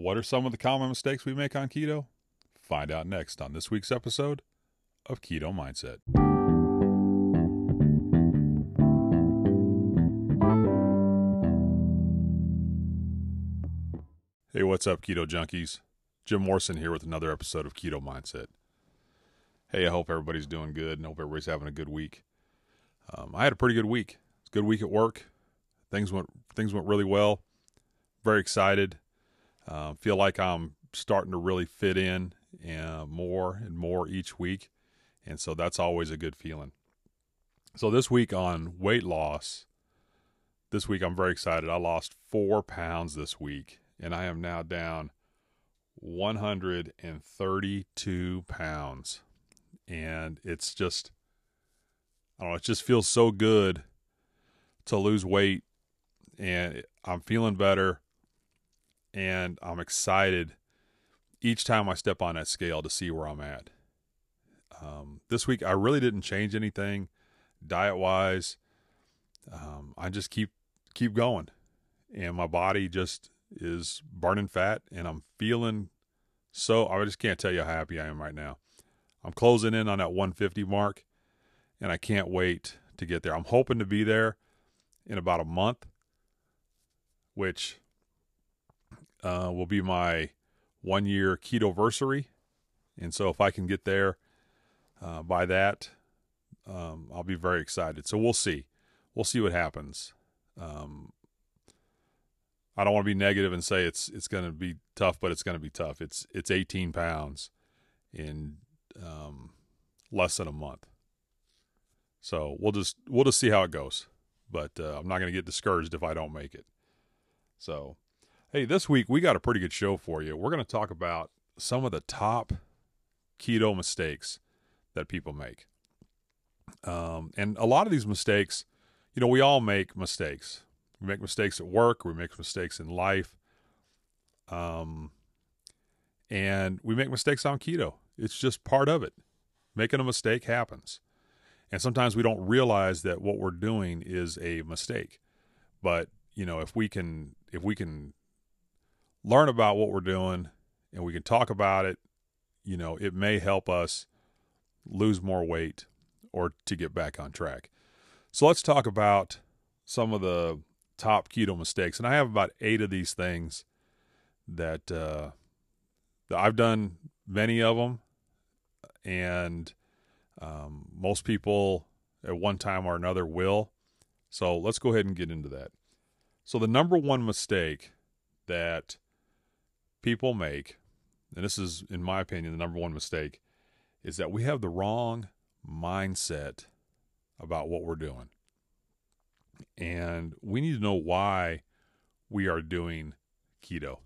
What are some of the common mistakes we make on keto? Find out next on this week's episode of Keto Mindset. Hey, what's up, Keto Junkies? Jim Morrison here with another episode of Keto Mindset. Hey, I hope everybody's doing good and hope everybody's having a good week. Um, I had a pretty good week. It's a good week at work. Things went things went really well. Very excited. Uh, feel like I'm starting to really fit in uh, more and more each week, and so that's always a good feeling. So this week on weight loss, this week I'm very excited. I lost four pounds this week, and I am now down 132 pounds, and it's just I don't know. It just feels so good to lose weight, and I'm feeling better, and I'm excited each time I step on that scale to see where I'm at. Um, this week, I really didn't change anything diet wise. Um, I just keep keep going, and my body just is burning fat, and I'm feeling so. I just can't tell you how happy I am right now. I'm closing in on that 150 mark and I can't wait to get there. I'm hoping to be there in about a month, which uh, will be my one year keto versary. And so if I can get there uh, by that, um, I'll be very excited. So we'll see. We'll see what happens. Um, I don't want to be negative and say it's it's going to be tough, but it's going to be tough. It's it's 18 pounds in um, less than a month. So we'll just we'll just see how it goes. But uh, I'm not going to get discouraged if I don't make it. So, hey, this week we got a pretty good show for you. We're going to talk about some of the top keto mistakes that people make. Um, and a lot of these mistakes, you know, we all make mistakes. We make mistakes at work. We make mistakes in life. Um, and we make mistakes on keto. It's just part of it. Making a mistake happens. And sometimes we don't realize that what we're doing is a mistake. But, you know, if we can if we can learn about what we're doing and we can talk about it, you know, it may help us lose more weight or to get back on track. So let's talk about some of the top keto mistakes. And I have about eight of these things that, uh, that I've done many of them. And um, most people at one time or another will. So let's go ahead and get into that. So, the number one mistake that people make, and this is, in my opinion, the number one mistake, is that we have the wrong mindset about what we're doing. And we need to know why we are doing keto.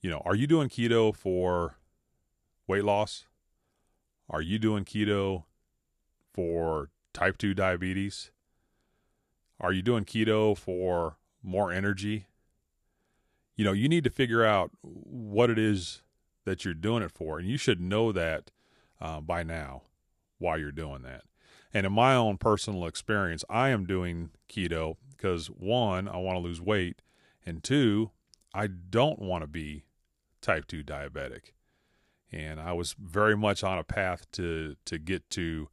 You know, are you doing keto for weight loss? Are you doing keto for type 2 diabetes? Are you doing keto for more energy? You know, you need to figure out what it is that you're doing it for. And you should know that uh, by now why you're doing that. And in my own personal experience, I am doing keto because one, I want to lose weight, and two, I don't want to be type 2 diabetic and I was very much on a path to to get to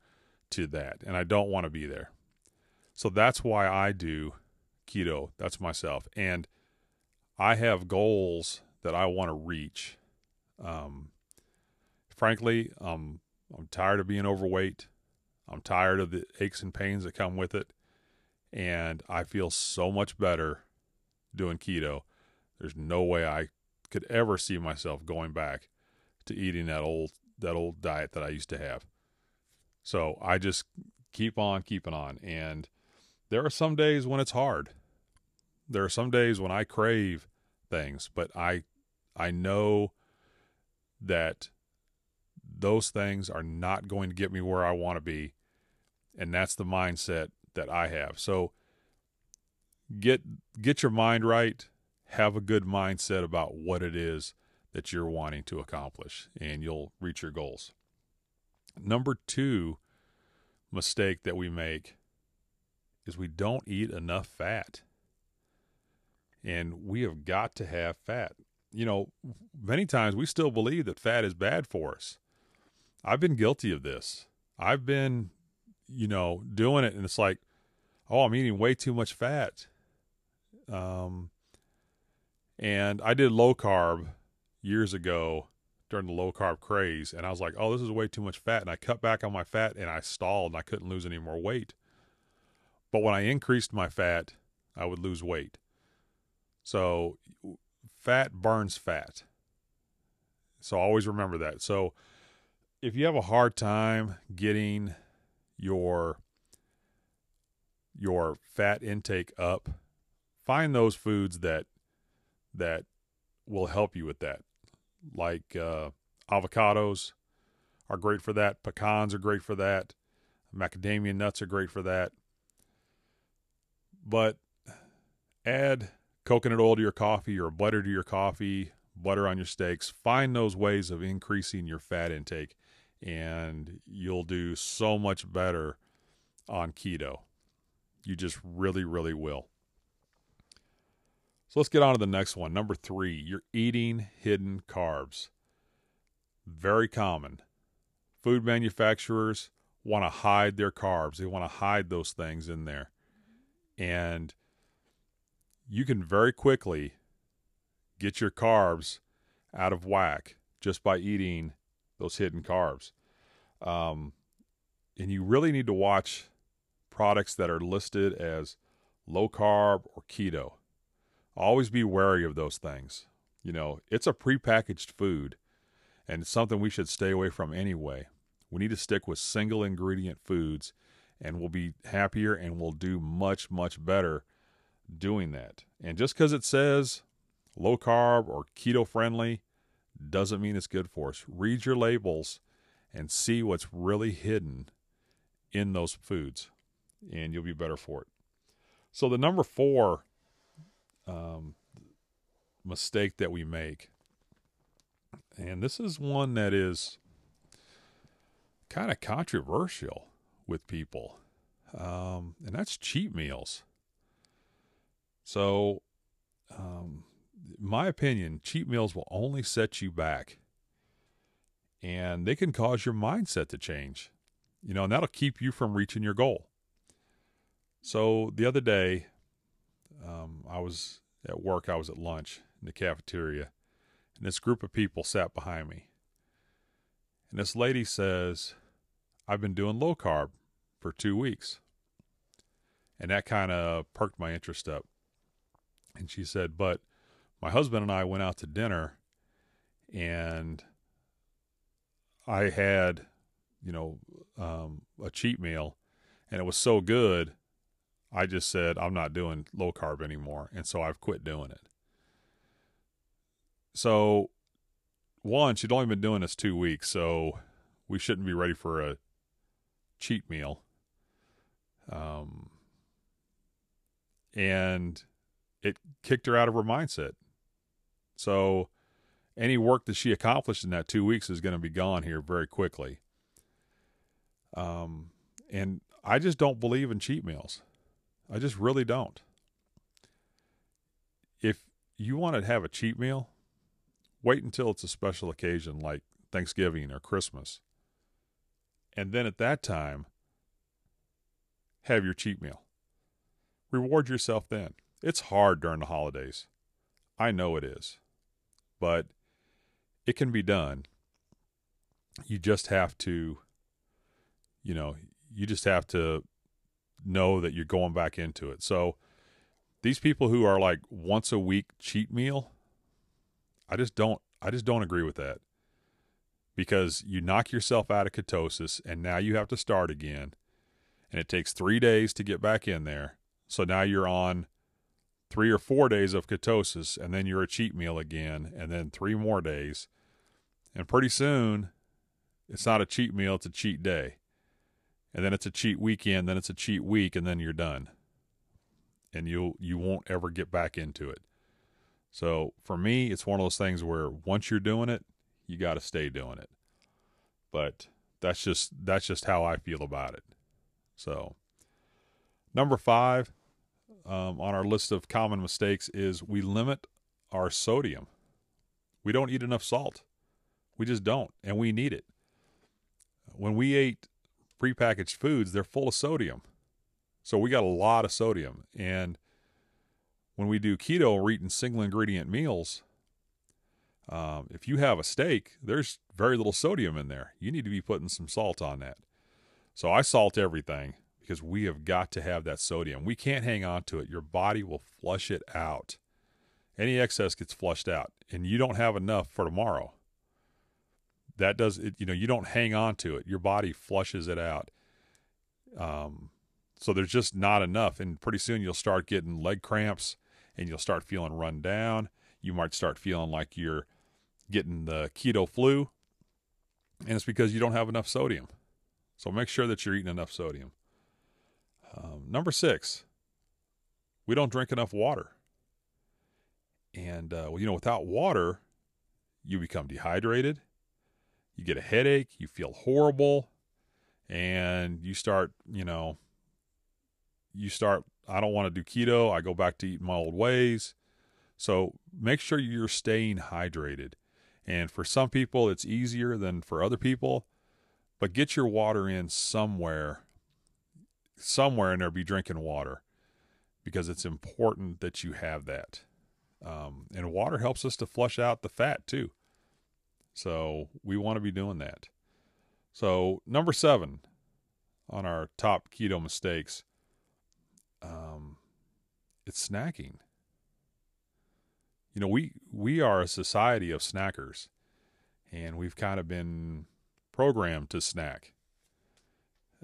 to that, and I don't want to be there. So that's why I do keto. That's myself, and I have goals that I want to reach. Um, frankly, um, I'm tired of being overweight. I'm tired of the aches and pains that come with it, and I feel so much better doing keto. There's no way I could ever see myself going back to eating that old that old diet that I used to have. So I just keep on keeping on and there are some days when it's hard. There are some days when I crave things, but I I know that those things are not going to get me where I want to be and that's the mindset that I have. So get get your mind right, have a good mindset about what it is that you're wanting to accomplish, and you'll reach your goals. Number two mistake that we make is we don't eat enough fat. And we have got to have fat. you know, many times we still believe that fat is bad for us. I've been guilty of this. I've been, you know, doing it and it's like, oh, I'm eating way too much fat. Um, and I did low carb years ago during the low carb craze, and I was like, oh, this is way too much fat. And I cut back on my fat and I stalled and I couldn't lose any more weight. But when I increased my fat, I would lose weight. So fat burns fat. So always remember that. So if you have a hard time getting your your fat intake up, find those foods that that will help you with that. Like uh, avocados are great for that. Pecans are great for that. Macadamia nuts are great for that. But add coconut oil to your coffee or butter to your coffee, butter on your steaks. Find those ways of increasing your fat intake, and you'll do so much better on keto. You just really, really will. So let's get on to the next one. Number three, you're eating hidden carbs. Very common. Food manufacturers want to hide their carbs, they want to hide those things in there. And you can very quickly get your carbs out of whack just by eating those hidden carbs. Um, and you really need to watch products that are listed as low carb or keto always be wary of those things. You know, it's a prepackaged food and it's something we should stay away from anyway. We need to stick with single ingredient foods and we'll be happier and we'll do much, much better doing that. And just because it says low carb or keto friendly doesn't mean it's good for us. Read your labels and see what's really hidden in those foods, and you'll be better for it. So, the number four um, mistake that we make. And this is one that is kind of controversial with people. Um, and that's cheat meals. So, um, my opinion, cheat meals will only set you back. And they can cause your mindset to change, you know, and that'll keep you from reaching your goal. So the other day, um, I was at work, I was at lunch in the cafeteria, and this group of people sat behind me. And this lady says, I've been doing low carb for two weeks. And that kind of perked my interest up. And she said, But my husband and I went out to dinner and I had, you know, um, a cheat meal and it was so good I just said I'm not doing low carb anymore, and so I've quit doing it. So, one, she'd only been doing this two weeks, so we shouldn't be ready for a cheat meal. Um, and it kicked her out of her mindset. So, any work that she accomplished in that two weeks is going to be gone here very quickly. Um, and I just don't believe in cheat meals. I just really don't. If you want to have a cheat meal, wait until it's a special occasion like Thanksgiving or Christmas. And then at that time, have your cheat meal. Reward yourself then. It's hard during the holidays. I know it is. But it can be done. You just have to, you know, you just have to know that you're going back into it. So these people who are like once a week cheat meal, I just don't I just don't agree with that. Because you knock yourself out of ketosis and now you have to start again. And it takes 3 days to get back in there. So now you're on 3 or 4 days of ketosis and then you're a cheat meal again and then 3 more days. And pretty soon it's not a cheat meal, it's a cheat day and then it's a cheat weekend, then it's a cheat week, and then you're done. And you'll you won't ever get back into it. So for me, it's one of those things where once you're doing it, you got to stay doing it. But that's just that's just how I feel about it. So number five um, on our list of common mistakes is we limit our sodium. We don't eat enough salt. We just don't, and we need it. When we ate prepackaged foods, they're full of sodium. So we got a lot of sodium. And when we do keto, we're eating single ingredient meals. Um, if you have a steak, there's very little sodium in there. You need to be putting some salt on that. So I salt everything because we have got to have that sodium. We can't hang on to it. Your body will flush it out. Any excess gets flushed out, and you don't have enough for tomorrow. That does it. You know, you don't hang on to it. Your body flushes it out. Um, so there's just not enough, and pretty soon you'll start getting leg cramps, and you'll start feeling run down. You might start feeling like you're getting the keto flu, and it's because you don't have enough sodium. So make sure that you're eating enough sodium. Um, number six, we don't drink enough water. And, uh, well, you know, without water, you become dehydrated, you get a headache, you feel horrible, and you start, you know, you start, I don't want to do keto. I go back to eating my old ways. So make sure you're staying hydrated. And for some people, it's easier than for other people, but get your water in somewhere somewhere in there be drinking water because it's important that you have that. Um, and water helps us to flush out the fat too. So we want to be doing that. So, number seven on our top keto mistakes um, it's snacking. You know, we we are a society of snackers, and we've kind of been programmed to snack.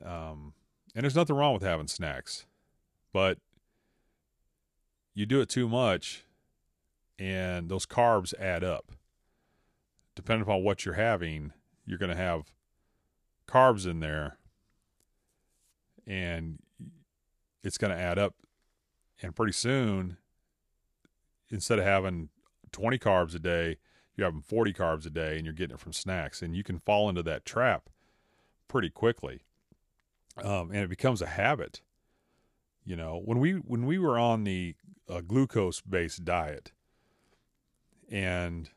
Um, and there's nothing wrong with having snacks, but you do it too much and those carbs add up. Depending upon what you're having, you're going to have carbs in there and it's going to add up. And pretty soon, instead of having 20 carbs a day, you're having 40 carbs a day and you're getting it from snacks. And you can fall into that trap pretty quickly um, and it becomes a habit. You know, when we when we were on the uh, glucose based diet, and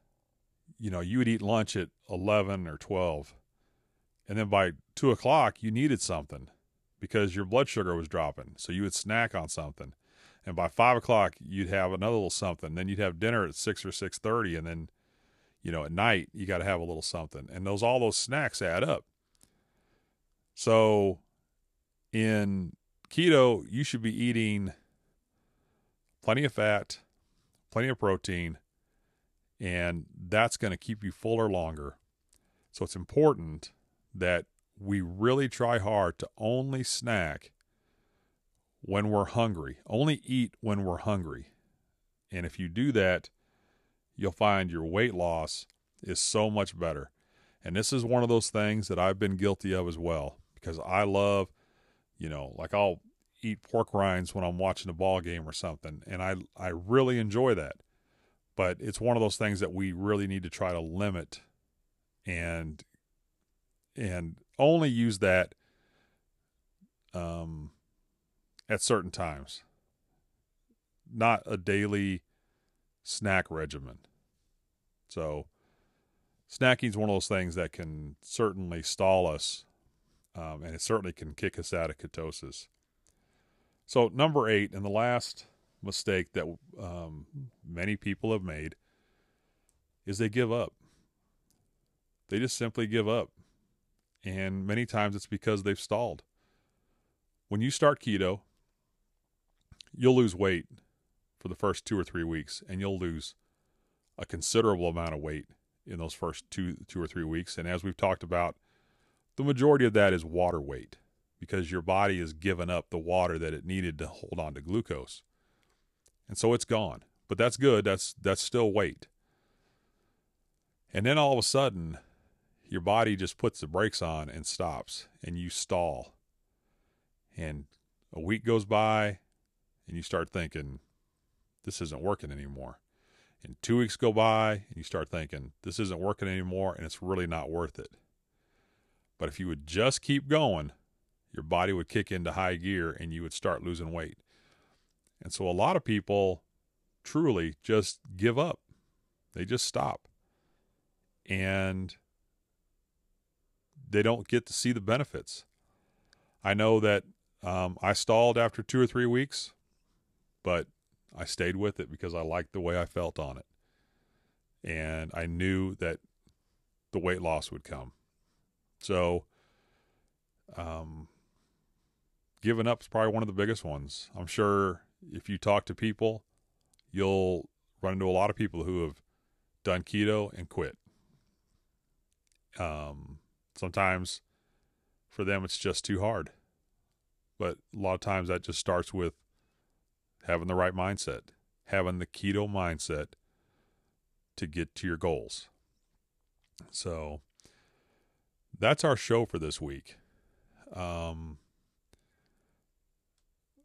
you know you would eat lunch at eleven or twelve, and then by two o'clock you needed something because your blood sugar was dropping, so you would snack on something, and by five o'clock you'd have another little something. Then you'd have dinner at six or six thirty, and then you know at night you got to have a little something, and those all those snacks add up. So in keto, you should be eating plenty of fat, plenty of protein, and that's going to keep you fuller longer. So it's important that we really try hard to only snack when we're hungry, only eat when we're hungry. And if you do that, you'll find your weight loss is so much better. And this is one of those things that I've been guilty of as well because I love you know, like I'll eat pork rinds when I'm watching a ball game or something, and I I really enjoy that. But it's one of those things that we really need to try to limit and and only use that um at certain times. Not a daily snack regimen. So snacking is one of those things that can certainly stall us um, and it certainly can kick us out of ketosis. So, number eight, and the last mistake that um, many people have made is they give up. They just simply give up. And many times it's because they've stalled. When you start keto, you'll lose weight for the first two or three weeks, and you'll lose a considerable amount of weight in those first two two or three weeks. And as we've talked about the majority of that is water weight because your body has given up the water that it needed to hold on to glucose. And so it's gone. But that's good. That's that's still weight. And then all of a sudden, your body just puts the brakes on and stops and you stall. And a week goes by and you start thinking, this isn't working anymore. And two weeks go by and you start thinking, this isn't working anymore and it's really not worth it. But if you would just keep going, your body would kick into high gear and you would start losing weight. And so a lot of people truly just give up. They just stop. and they don't get to see the benefits. I know that um, I stalled after two or three weeks, but I stayed with it because I liked the way I felt on it. And I knew that the weight loss would come. So, um, giving up is probably one of the biggest ones. I'm sure if you talk to people, you'll run into a lot of people who have done keto and quit. Um, sometimes for them, it's just too hard. But a lot of times that just starts with having the right mindset, having the keto mindset to get to your goals. So that's our show for this week. Um,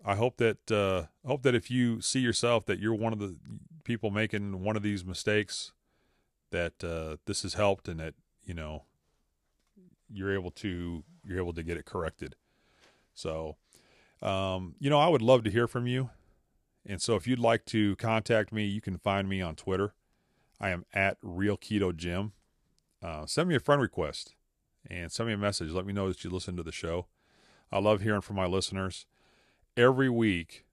I hope that uh, hope that if you see yourself that you're one of the people making one of these mistakes, that uh, this has helped and that you know you're able to you're able to get it corrected. So, um, you know, I would love to hear from you. And so, if you'd like to contact me, you can find me on Twitter. I am at Real Keto Jim. Uh, send me a friend request and send me a message. Let me know that you listen to the show. I love hearing from my listeners. Every week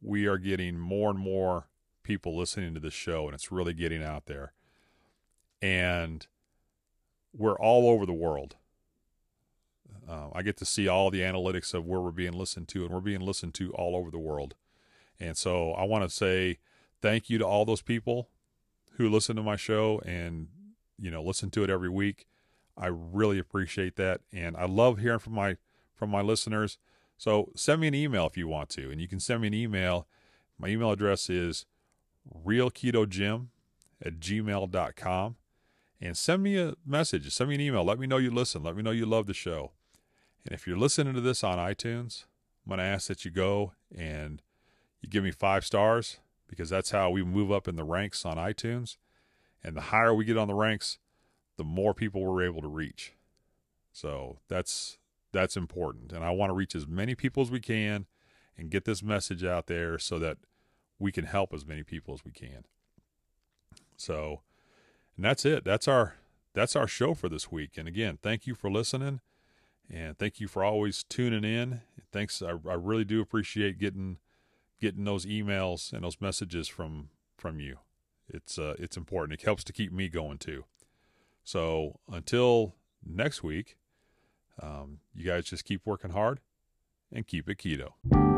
we are getting more and more people listening to this show and it's really getting out there. And we're all over the world. Uh, i get to see all the analytics of where we're being listened to and we're being listened to all over the world. And so i want to say thank you to all those people who listen to my show and you know listen to it every week i really appreciate that and i love hearing from my from my listeners so send me an email if you want to, and you can send me an email. My email address is realketojim at gmail.com. And send me a message, send me an email. Let me know you listen. Let me know you love the show. And if you're listening to this on iTunes, I'm going to ask that you go and you give me five stars because that's how we move up in the ranks on iTunes. And the higher we get on the ranks, the more people we're able to reach. So that's that's important. And I want to reach as many people as we can and get this message out there so that we can help as many people as we can. So, and that's it. That's our that's our show for this week. And again, thank you for listening and thank you for always tuning in. Thanks. I, I really do appreciate getting getting those emails and those messages from from you. It's uh it's important. It helps to keep me going too. So, until next week, um, you guys just keep working hard and keep it keto.